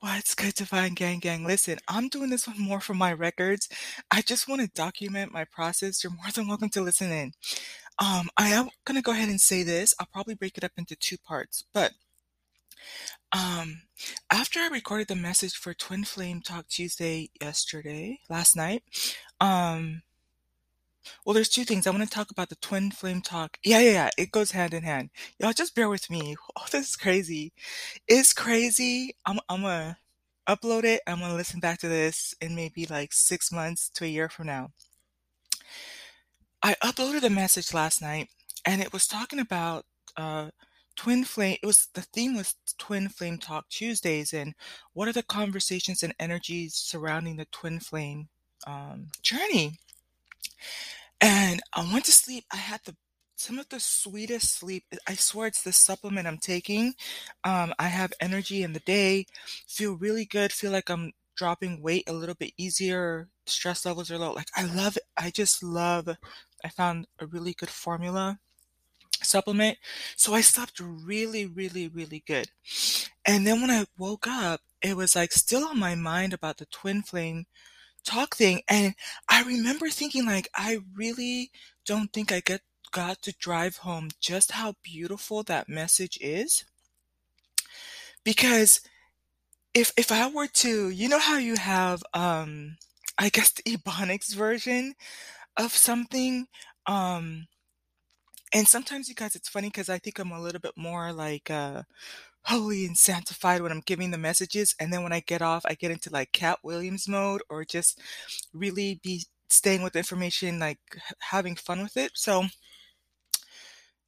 What's good, Divine Gang Gang? Listen, I'm doing this one more for my records. I just want to document my process. You're more than welcome to listen in. Um, I am gonna go ahead and say this. I'll probably break it up into two parts, but um, after I recorded the message for Twin Flame Talk Tuesday yesterday, last night, um, well, there's two things. I want to talk about the Twin Flame Talk. Yeah, yeah, yeah. It goes hand in hand. Y'all just bear with me. Oh, this is crazy. It's crazy. I'm, I'm gonna upload it. I'm gonna listen back to this in maybe like six months to a year from now. I uploaded a message last night and it was talking about uh, twin flame. It was the theme was Twin Flame Talk Tuesdays and what are the conversations and energies surrounding the twin flame um, journey. I went to sleep. I had the some of the sweetest sleep. I swear it's the supplement I'm taking. Um, I have energy in the day, feel really good, feel like I'm dropping weight a little bit easier. Stress levels are low. Like I love it. I just love I found a really good formula supplement. So I slept really, really, really good. And then when I woke up, it was like still on my mind about the twin flame talk thing. And I remember thinking like, I really don't think I get got to drive home just how beautiful that message is. Because if if I were to, you know how you have um I guess the Ebonics version of something um and sometimes you guys it's funny because I think I'm a little bit more like uh holy and sanctified when I'm giving the messages and then when I get off I get into like Katt Williams mode or just really be staying with the information like having fun with it. So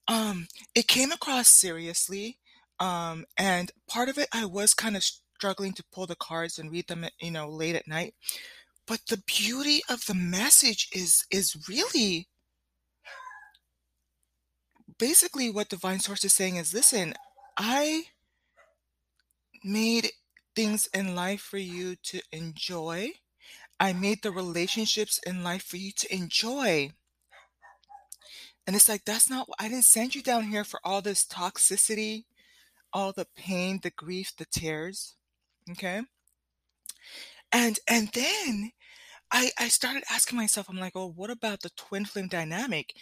um it came across seriously um and part of it I was kind of struggling to pull the cards and read them you know late at night but the beauty of the message is is really basically what divine source is saying is listen i made things in life for you to enjoy. I made the relationships in life for you to enjoy. And it's like that's not i didn't send you down here for all this toxicity all the pain the grief the tears okay? And and then I, I started asking myself, I'm like, oh, what about the twin flame dynamic?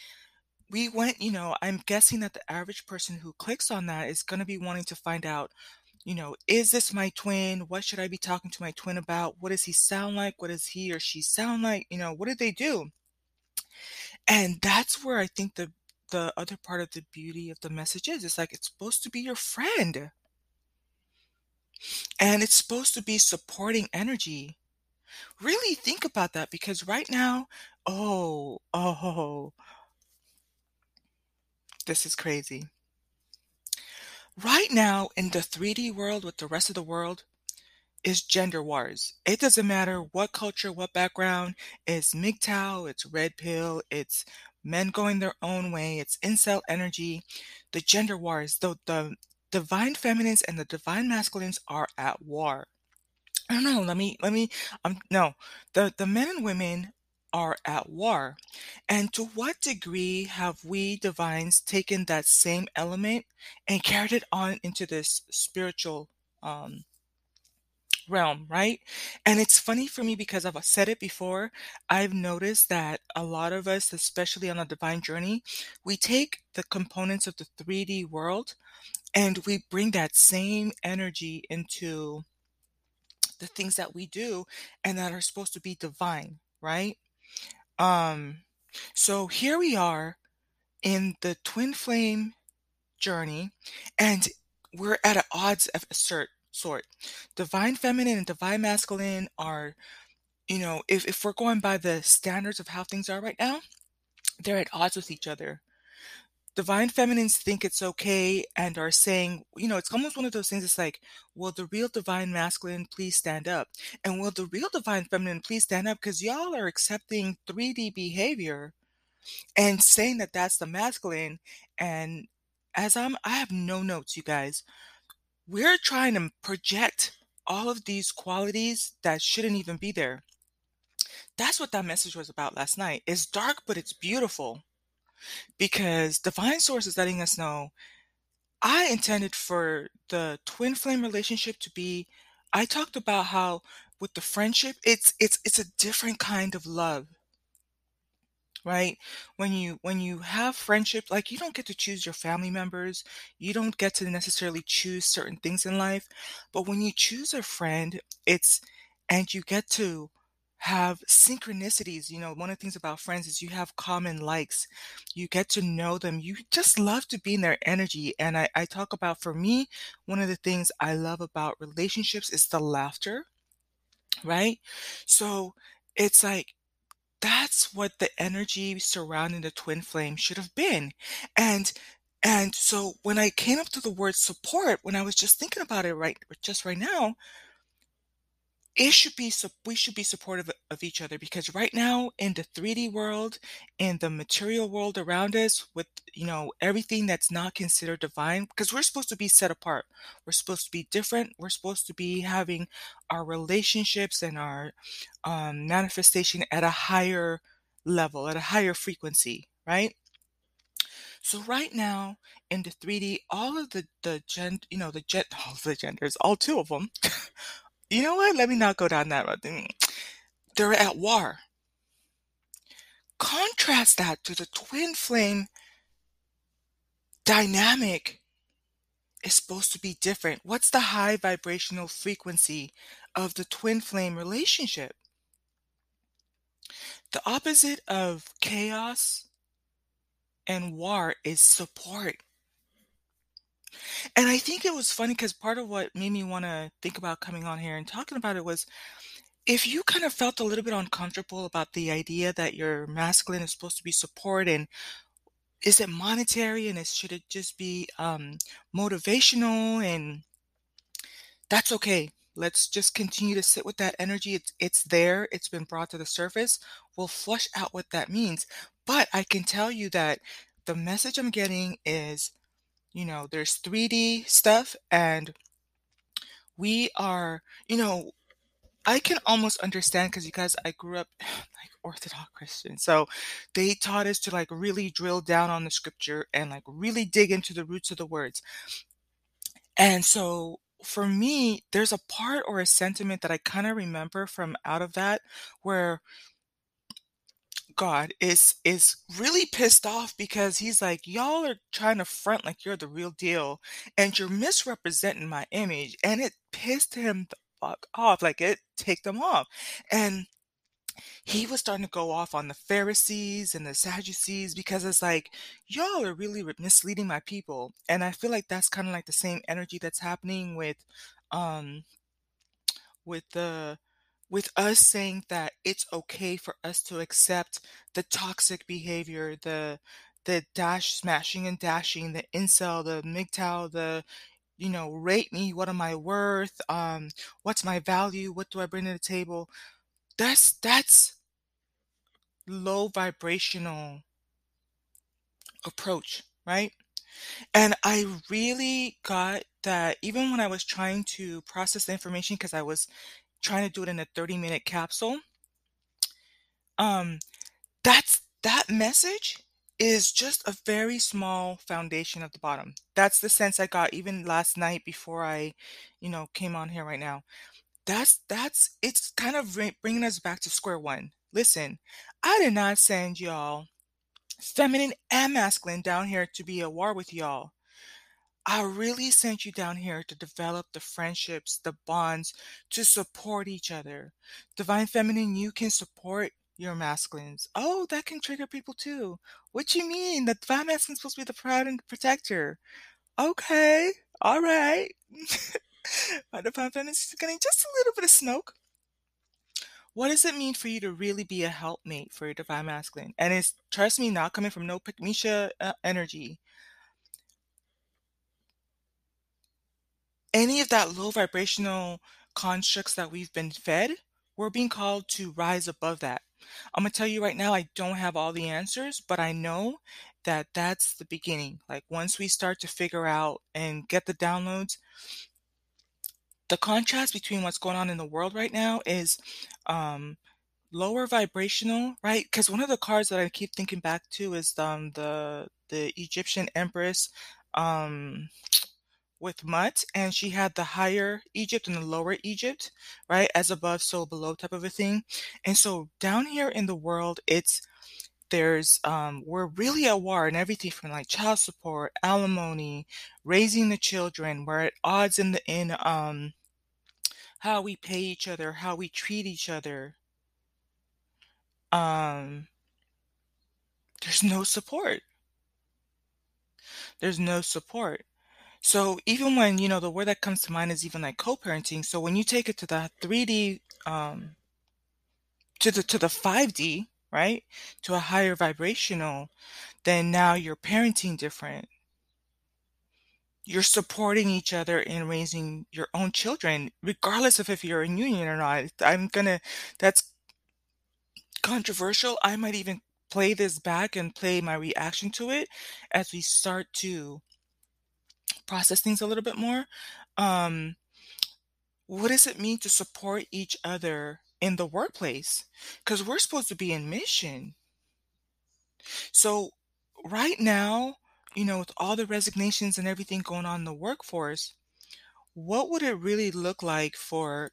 We went, you know, I'm guessing that the average person who clicks on that is going to be wanting to find out, you know, is this my twin? What should I be talking to my twin about? What does he sound like? What does he or she sound like? You know, what did they do? And that's where I think the the other part of the beauty of the message is. It's like it's supposed to be your friend. And it's supposed to be supporting energy. Really think about that because right now, oh, oh, this is crazy. Right now, in the 3D world with the rest of the world, is gender wars. It doesn't matter what culture, what background. It's MGTOW, it's red pill, it's men going their own way, it's incel energy. The gender wars, the, the divine feminines and the divine masculines are at war. I don't know. Let me, let me, um, no, the, the men and women are at war. And to what degree have we divines taken that same element and carried it on into this spiritual, um, realm, right? And it's funny for me because I've said it before. I've noticed that a lot of us, especially on a divine journey, we take the components of the 3D world and we bring that same energy into the things that we do and that are supposed to be divine, right? Um, so here we are in the twin flame journey, and we're at odds of a cert, sort. Divine feminine and divine masculine are, you know, if, if we're going by the standards of how things are right now, they're at odds with each other divine feminines think it's okay and are saying, you know, it's almost one of those things. It's like, will the real divine masculine please stand up? And will the real divine feminine please stand up? Because y'all are accepting 3D behavior and saying that that's the masculine. And as I'm, I have no notes, you guys. We're trying to project all of these qualities that shouldn't even be there. That's what that message was about last night. It's dark, but it's beautiful because divine source is letting us know I intended for the twin flame relationship to be I talked about how with the friendship, it's it's it's a different kind of love. Right? When you when you have friendship, like, you don't get to choose your family members, you don't get to necessarily choose certain things in life, but when you choose a friend, it's and you get to have synchronicities, you know, one of the things about friends is you have common likes, you get to know them, you just love to be in their energy, and I I talk about for me, one of the things I love about relationships is the laughter, right? So, it's like, that's what the energy surrounding the twin flame should have been, and and so when I came up to the word support, when I was just thinking about it right just right now it should be we should be supportive of each other because right now in the 3D world, in the material world around us with, you know, everything that's not considered divine because we're supposed to be set apart. We're supposed to be different, we're supposed to be having our relationships and our, um, manifestation at a higher level, at a higher frequency, right? So right now in the 3D, all of the the gen you know, the gen all the genders, all 2 of 'em you know what? Let me not go down that road, mm. they're at war. Contrast that to the twin flame dynamic is supposed to be different. What's the high vibrational frequency of the twin flame relationship? The opposite of chaos and war is support. And I think it was funny because part of what made me wanna think about coming on here and talking about it was, if you kind of felt a little bit uncomfortable about the idea that your masculine is supposed to be support and is it monetary and it should it just be, um, motivational and that's okay. Let's just continue to sit with that energy, it's it's there, it's been brought to the surface, we'll flush out what that means, but I can tell you that the message I'm getting is, you know, there's 3D stuff and we are you know, I can almost understand 'cause you guys I grew up like Orthodox Christian, so they taught us to, like, really drill down on the scripture and, like, really dig into the roots of the words. And so, for me, there's a part or a sentiment that I kinda remember from out of that where God is is really pissed off because he's like, "Y'all are trying to front like you're the real deal, and you're misrepresenting my image," and it pissed him the fuck off, like, it ticked him off, and he was starting to go off on the Pharisees and the Sadducees because it's like, "Y'all are really misleading my people," and I feel like that's kinda like the same energy that's happening with, um with the with us saying that it's okay for us to accept the toxic behavior, the the dash smashing and dashing, the incel, the MGTOW, the, you know, "Rate me, what am I worth? Um, what's my value? What do I bring to the table?" That's that's low vibrational approach, right? And I really got that even when I was trying to process the information because I was trying to do it in a thirty-minute capsule um, that's that message is just a very small foundation at the bottom. That's the sense I got even last night before I, you know, came on here right now. That's that's it's kind of bringing us back to square one. Listen, I did not send y'all, feminine and masculine, down here to be at war with y'all. I really sent you down here to develop the friendships, the bonds, to support each other. Divine Feminine, you can support your masculines. "Oh, that can trigger people too. What you mean? The Divine Masculine's supposed to be the proud and protector." "Okay, alright." My Divine Feminine's getting just a little bit of smoke. What does it mean for you to really be a helpmate for your Divine Masculine? And it's trust me, not coming from no pick uh, energy. Any of that low vibrational constructs that we've been fed, we're being called to rise above that. Imma tell you right now, I don't have all the answers, but I know that that's the beginning. Like, once we start to figure out and get the downloads the contrast between what's going on in the world right now is, um, lower vibrational, right? Because one of the cards that I keep thinking back to is, um, the the Egyptian Empress, um with Mut, and she had the higher Egypt and the lower Egypt, right? As above, so below type of a thing. And so down here in the world, it's there's um we're really at war and everything from like child support, alimony, raising the children, we're at odds in the in um how we pay each other, how we treat each other. Um there's no support. There's no support. So even when, you know, the word that comes to mind is even like co-parenting. So when you take it to the 3D um to the to the 5D, right? To a higher vibrational, then now you're parenting different. You're supporting each other in raising your own children, regardless of if you're in union or not. I'm gonna that's controversial. I might even play this back and play my reaction to it as we start to process things a little bit more. Um, what does it mean to support each other in the workplace? Because we're supposed to be in mission. So, right now, you know, with all the resignations and everything going on in the workforce, what would it really look like for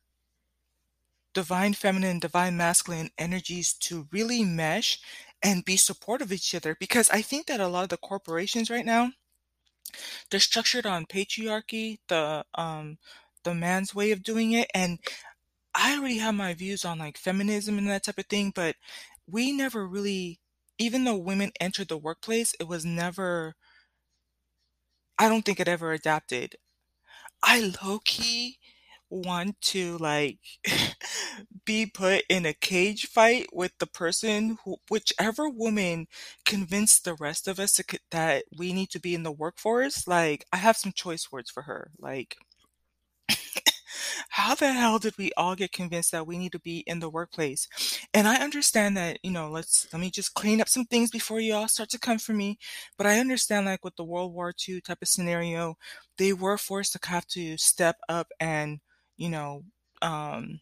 divine feminine, divine masculine energies to really mesh and be supportive of each other? Because I think that a lot of the corporations right now, they're structured on patriarchy, the um the man's way of doing it, and I already have my views on like feminism and that type of thing, but we never really even though women entered the workplace, it was never I don't think it ever adapted. I low key want to like be put in a cage fight with the person who whichever woman convinced the rest of us to, that we need to be in the workforce. Like I have some choice words for her. Like how the hell did we all get convinced that we need to be in the workplace? And I understand that, you know, let's let me just clean up some things before you all start to come for me. But I understand like with the World War II type of scenario, they were forced to have to step up and, you know, um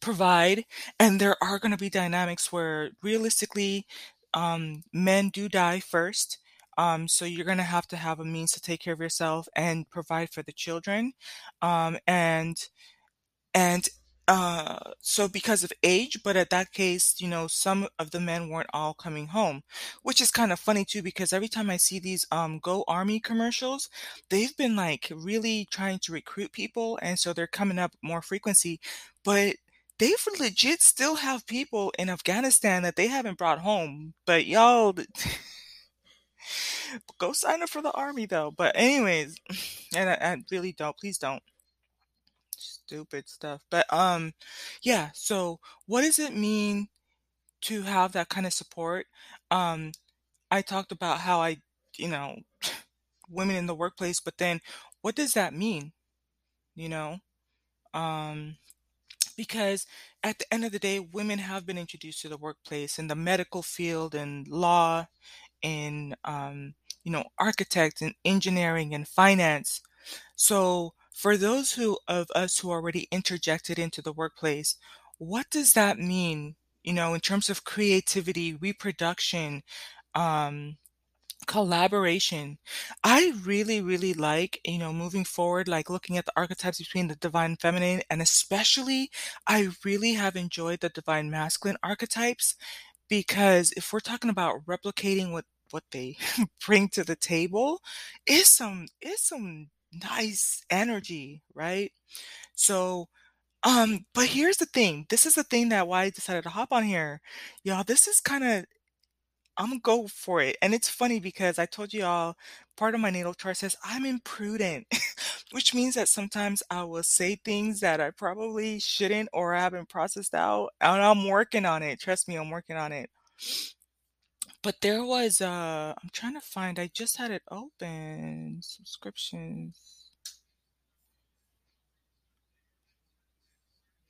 provide. And there are going to be dynamics where realistically um, men do die first. Um, so you're going to have to have a means to take care of yourself and provide for the children. Um, and and uh, so because of age, but at that case, you know, some of the men weren't all coming home, which is kind of funny too, because every time I see these um Go Army commercials, they've been like really trying to recruit people, and so they're coming up more frequency, but they've legit still have people in Afghanistan that they haven't brought home. But y'all go sign up for the army though. But anyways, and I, I really don't. Please don't stupid stuff. But um yeah, so what does it mean to have that kind of support? Um I talked about how I, you know, women in the workplace, but then what does that mean? You know? Um because at the end of the day, women have been introduced to the workplace in the medical field and law in um, you know, architects and engineering and finance. So for those who of us who already interjected into the workplace, what does that mean, you know, in terms of creativity, reproduction, um, collaboration? I really, really like, you know, moving forward, like looking at the archetypes between the divine feminine, and especially I really have enjoyed the divine masculine archetypes because if we're talking about replicating what what they bring to the table, is some is some nice energy, right? So, um, but here's the thing. This is the thing that why I decided to hop on here. Y'all, this is kind of I'm gonna go for it. And it's funny because I told y'all part of my natal chart says I'm imprudent, which means that sometimes I will say things that I probably shouldn't or I haven't processed out. And I'm working on it. Trust me, I'm working on it. But there was uh I'm trying to find I just had it open. Subscriptions.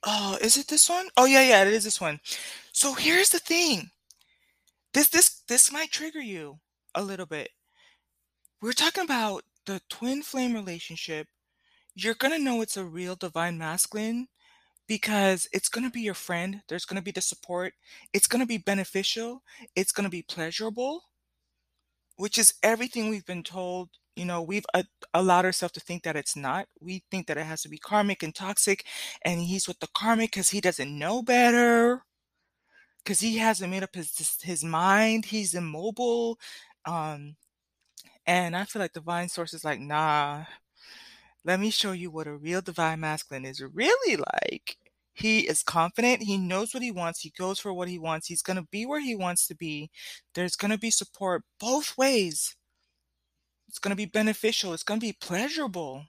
Oh, is it this one? Oh yeah, yeah, it is this one. So here's the thing. This this this might trigger you a little bit. We're talking about the twin flame relationship. You're gonna know it's a real divine masculine because it's gonna be your friend. There's gonna be the support. It's gonna be beneficial. It's gonna be pleasurable, which is everything we've been told you know, we've a allowed ourselves to think that it's not. We think that it has to be karmic and toxic, and he's with the karmic because he doesn't know better, because he hasn't made up his his mind, he's immobile, um, and I feel like divine source is like, "Nah, let me show you what a real divine masculine is really like." He is confident, he knows what he wants, he goes for what he wants, he's gonna be where he wants to be. There's gonna be support both ways. It's gonna be beneficial, it's gonna be pleasurable.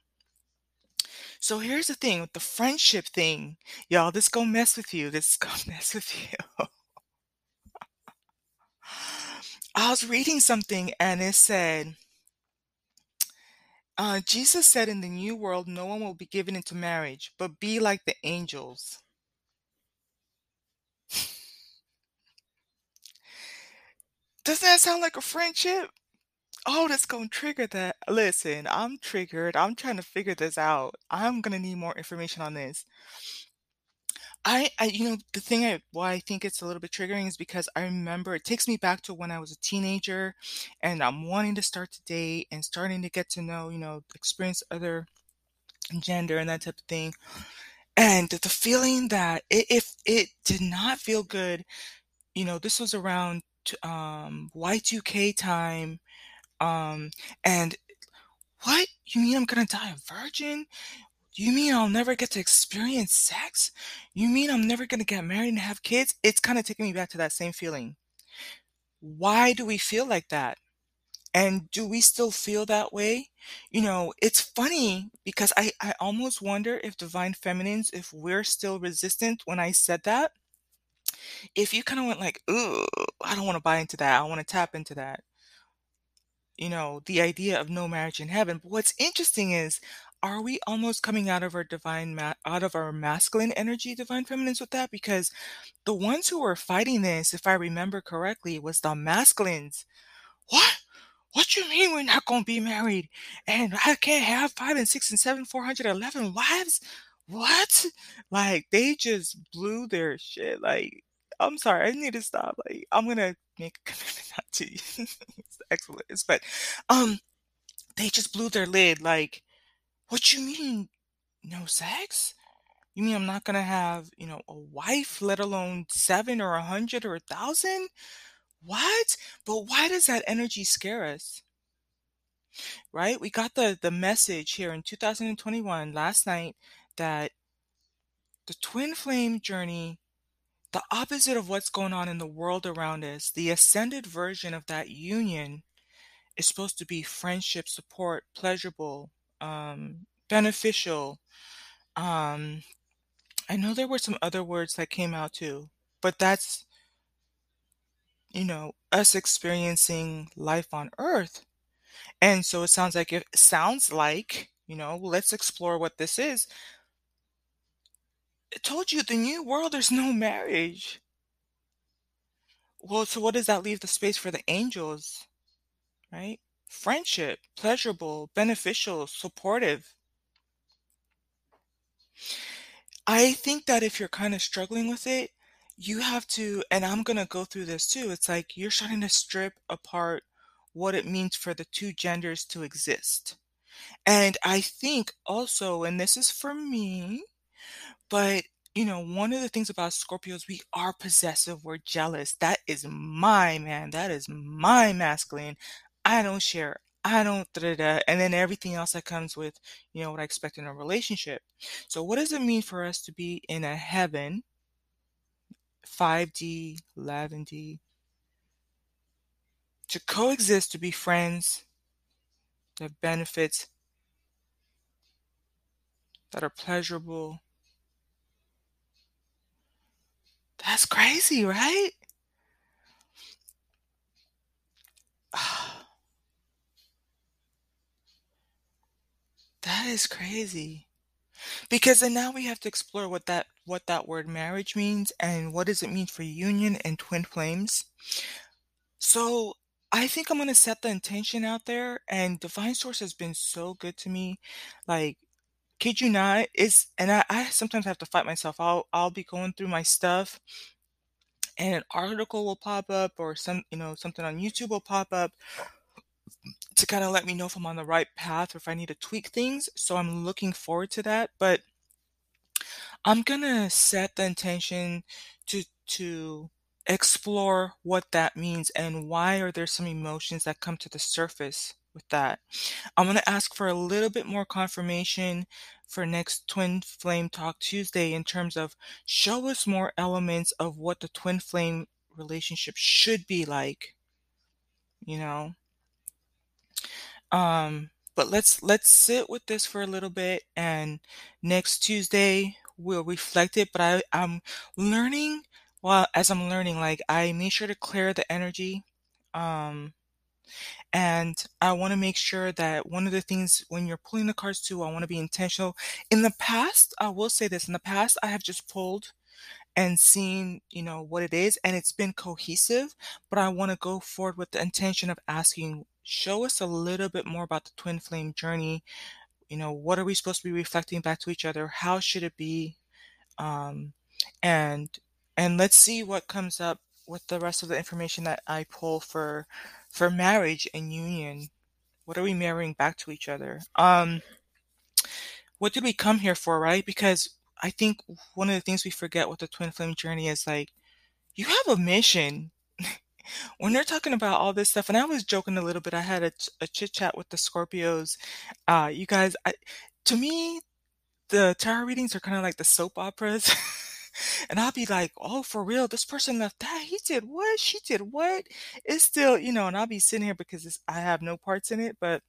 So here's the thing with the friendship thing, y'all, this gonna mess with you, this gonna mess with you. I was reading something and it said uh, Jesus said, "In the new world, no one will be given into marriage, but be like the angels." Doesn't that sound like a friendship? Oh, that's gonna trigger that. Listen, I'm triggered, I'm trying to figure this out. I'm gonna need more information on this. I I you know, the thing I why I think it's a little bit triggering is because I remember it takes me back to when I was a teenager, and I'm wanting to start to date and starting to get to know, you know, experience other gender and that type of thing, and the feeling that i if it did not feel good, you know, this was around um, Y2K time, um, and "What? You mean I'm gonna die a virgin? You mean I'll never get to experience sex? You mean I'm never gonna get married and have kids?" It's kinda taking me back to that same feeling. Why do we feel like that? And do we still feel that way? You know, it's funny because I I almost wonder if divine feminines, if we're still resistant when I said that. If you kinda went like, "Ugh, I don't wanna buy into that, I wanna tap into that." You know, the idea of no marriage in heaven. But what's interesting is, are we almost coming out of our divine ma out of our masculine energy, divine feminines with that? Because the ones who were fighting this, if I remember correctly, was the masculines. "What? What you mean we're not gonna be married? And I can't have 5 and 6 and 7, 411 wives? What?" Like, they just blew their shit, like, I'm sorry, I need to stop, like, I'm gonna make a commitment not to use expletives, but, um, they just blew their lid, like, "What you mean, no sex? You mean I'm not gonna have, you know, a wife, let alone 7 or a 100 or a 1,000? What? But why does that energy scare us?" Right? We got the the message here in 2021, last night, that the twin flame journey, the opposite of what's going on in the world around us, the ascended version of that union is supposed to be friendship, support, pleasurable, um, beneficial, um, I know there were some other words that came out too, but that's you know, us experiencing life on Earth. And so it sounds like it sounds like, you know, let's explore what this is. I told you, the new world, there's no marriage. Well, so what does that leave the space for the angels? Right? Friendship, pleasurable, beneficial, supportive. I think that if you're kinda struggling with it, you have to and I'm gonna go through this too, it's like you're starting to strip apart what it means for the 2 genders to exist. And I think also, and this is for me, but, you know, one of the things about Scorpios, we are possessive, we're jealous. That is my man, that is my masculine. I don't share, I don't da da, and then everything else that comes with, you know, what I expect in a relationship. So what does it mean for us to be in a heaven 5D, 11D to coexist, to be friends that benefits that are pleasurable. That's crazy, right? Ah. That is crazy. Because and now we have to explore what that what that word marriage means, and what does it mean for union and twin flames. So, I think I'm gonna set the intention out there, and divine source has been so good to me, like, kid you not, it's and I I sometimes have to fight myself, I'll I'll be going through my stuff and an article will pop up or some you know, something on YouTube will pop up to kind of let me know if I'm on the right path or if I need to tweak things. So I'm looking forward to that. But I'm gonna set the intention to to explore what that means and why are there some emotions that come to the surface with that. I'm gonna ask for a little bit more confirmation for next Twin Flame Talk Tuesday in terms of show us more elements of what the twin flame relationship should be like, you know. Um, but let's let's sit with this for a little bit and next Tuesday we'll reflect it. But I, I'm learning well as I'm learning, like I make sure to clear the energy. Um and I want to make sure that one of the things when you're pulling the cards too, I want to be intentional. In the past, I will say this, in the past I have just pulled and seen, you know, what it is and it's been cohesive, but I want to go forward with the intention of asking, show us a little bit more about the twin flame journey. You know, what are we supposed to be reflecting back to each other? How should it be? Um, and and let's see what comes up with the rest of the information that I pull for for marriage and union. What are we marrying back to each other? Um, what did we come here for, right? Because I think one of the things we forget with the twin flame journey is like you have a mission. when they're talking about all this stuff, and I was joking a little bit. I had a, a chit chat with the Scorpios. Uh, you guys, I, to me, the tarot readings are kind of like the soap operas. and I'll be like, oh, for real, this person left that. He did what? She did what? It's still, you know, and I'll be sitting here because I have no parts in it, but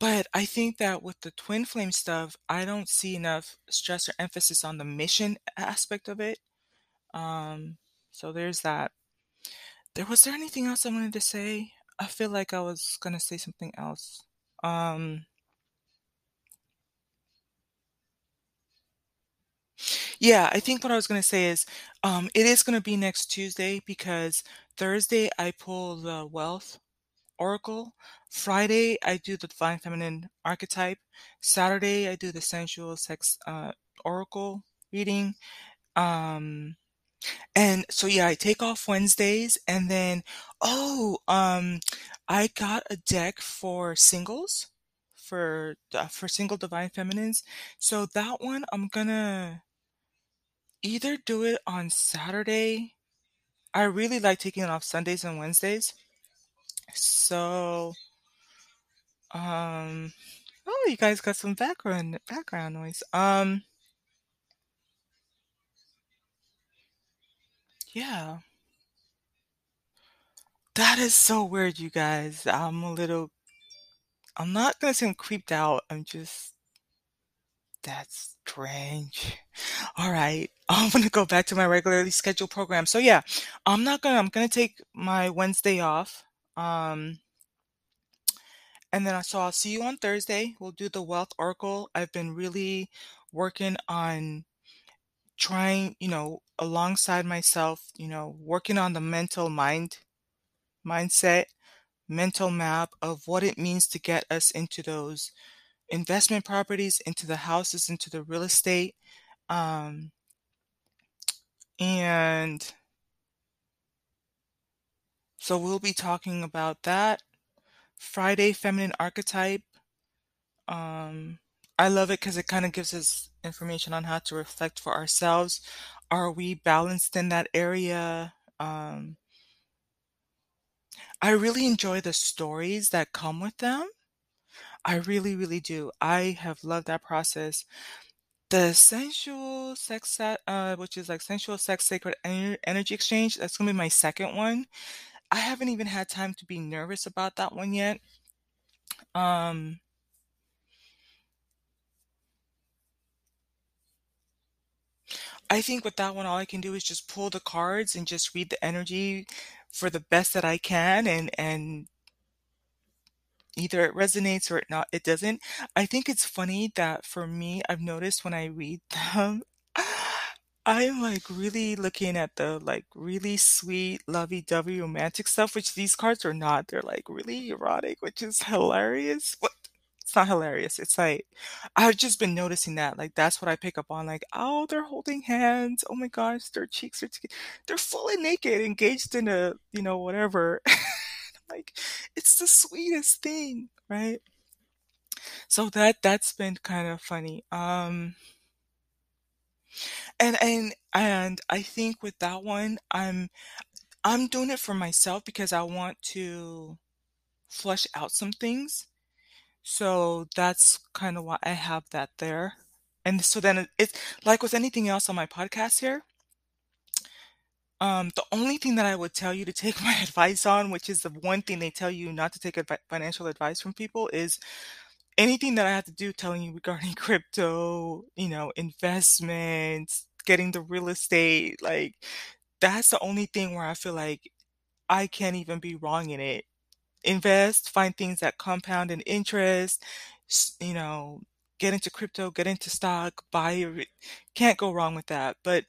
but I think that with the twin flame stuff, I don't see enough stress or emphasis on the mission aspect of it. Um, so there's that. There was there anything else I wanted to say? I feel like I was gonna say something else. Um, Yeah, I think what I was gonna say is, um, it is gonna be next Tuesday because Thursday I pull the Wealth Oracle. Friday I do the Divine Feminine Archetype. Saturday I do the Sensual Sex uh, Oracle reading. Um, and so yeah, I take off Wednesdays and then oh, um, I got a deck for singles for uh, for single divine feminines. So that one I'm gonna either do it on Saturday. I really like taking it off Sundays and Wednesdays. So, um, oh, you guys got some background background noise. Um, yeah. That is so weird, you guys. I'm a little I'm not gonna say I'm creeped out. I'm just that's strange. All right. I'm gonna go back to my regularly scheduled program. So yeah, I'm not gonna I'm gonna take my Wednesday off. Um and then I so I'll see you on Thursday. We'll do the wealth oracle. I've been really working on trying, you know, alongside myself, you know, working on the mental mind mindset, mental map of what it means to get us into those investment properties, into the houses, into the real estate. Um, and so we'll be talking about that. Friday, feminine archetype. Um, I love it because it kind of gives us information on how to reflect for ourselves. Are we balanced in that area? Um, I really enjoy the stories that come with them. I really, really do. I have loved that process. The sensual sex uh, which is like sensual sex sacred energy exchange, that's gonna be my second one. I haven't even had time to be nervous about that one yet. Um, I think with that one, all I can do is just pull the cards and just read the energy for the best that I can and and either it resonates or it not it doesn't. I think it's funny that for me, I've noticed when I read them, I'm like really looking at the like really sweet, lovey-dovey romantic stuff, which these cards are not. They're like really erotic, which is hilarious. What? It's not hilarious. It's like I've just been noticing that. Like that's what I pick up on. Like, oh, they're holding hands. Oh my gosh, their cheeks are. They're fully naked, engaged in a, you know, whatever. Like, it's the sweetest thing, right? So that that's been kind of funny. Um and and and I think with that one, I'm I'm doing it for myself because I want to flush out some things. So that's kind of why I have that there. And so then it, it's like with anything else on my podcast here, um, the only thing that I would tell you to take my advice on, which is the one thing they tell you not to take advi- financial advice from people, is anything that I have to do telling you regarding crypto, you know, investments, getting the real estate, like that's the only thing where I feel like I can't even be wrong in it. Invest, find things that compound in interest, you know, get into crypto, get into stock, buy can't go wrong with that. But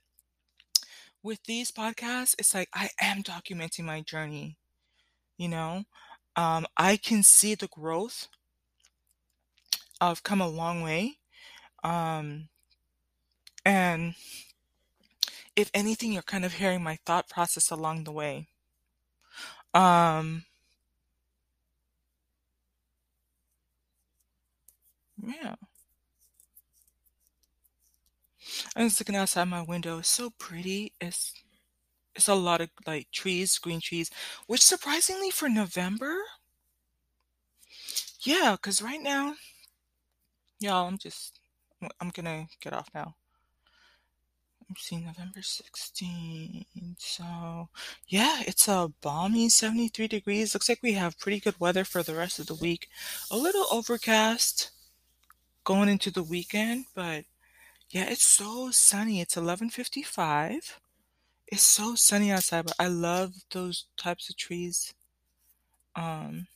with these podcasts, it's like I am documenting my journey, you know? Um, I can see the growth. I've come a long way. Um, and if anything, you're kind of hearing my thought process along the way. Um, yeah. I was looking outside my window. It's so pretty. It's it's a lot of like trees, green trees, which surprisingly for November, yeah, because right now, y'all, I'm just I'm gonna get off now. I'm seeing November 16th. So, yeah, it's a balmy 73 degrees. Looks like we have pretty good weather for the rest of the week. A little overcast going into the weekend, but yeah, it's so sunny. It's 11:55. It's so sunny outside, but I love those types of trees. Um,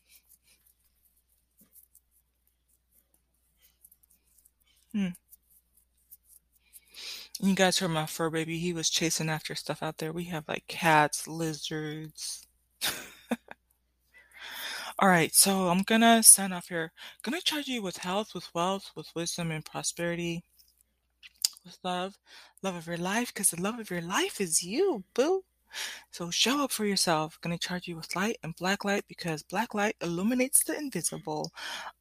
hmm. You guys heard my fur baby. He was chasing after stuff out there. We have like cats, lizards. All right, so I'm gonna sign off here. Gonna charge you with health, with wealth, with wisdom and prosperity, with love, love of your life, because the love of your life is you, boo. So show up for yourself. Gonna charge you with light and black light because black light illuminates the invisible.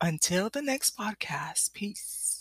Until the next podcast, peace.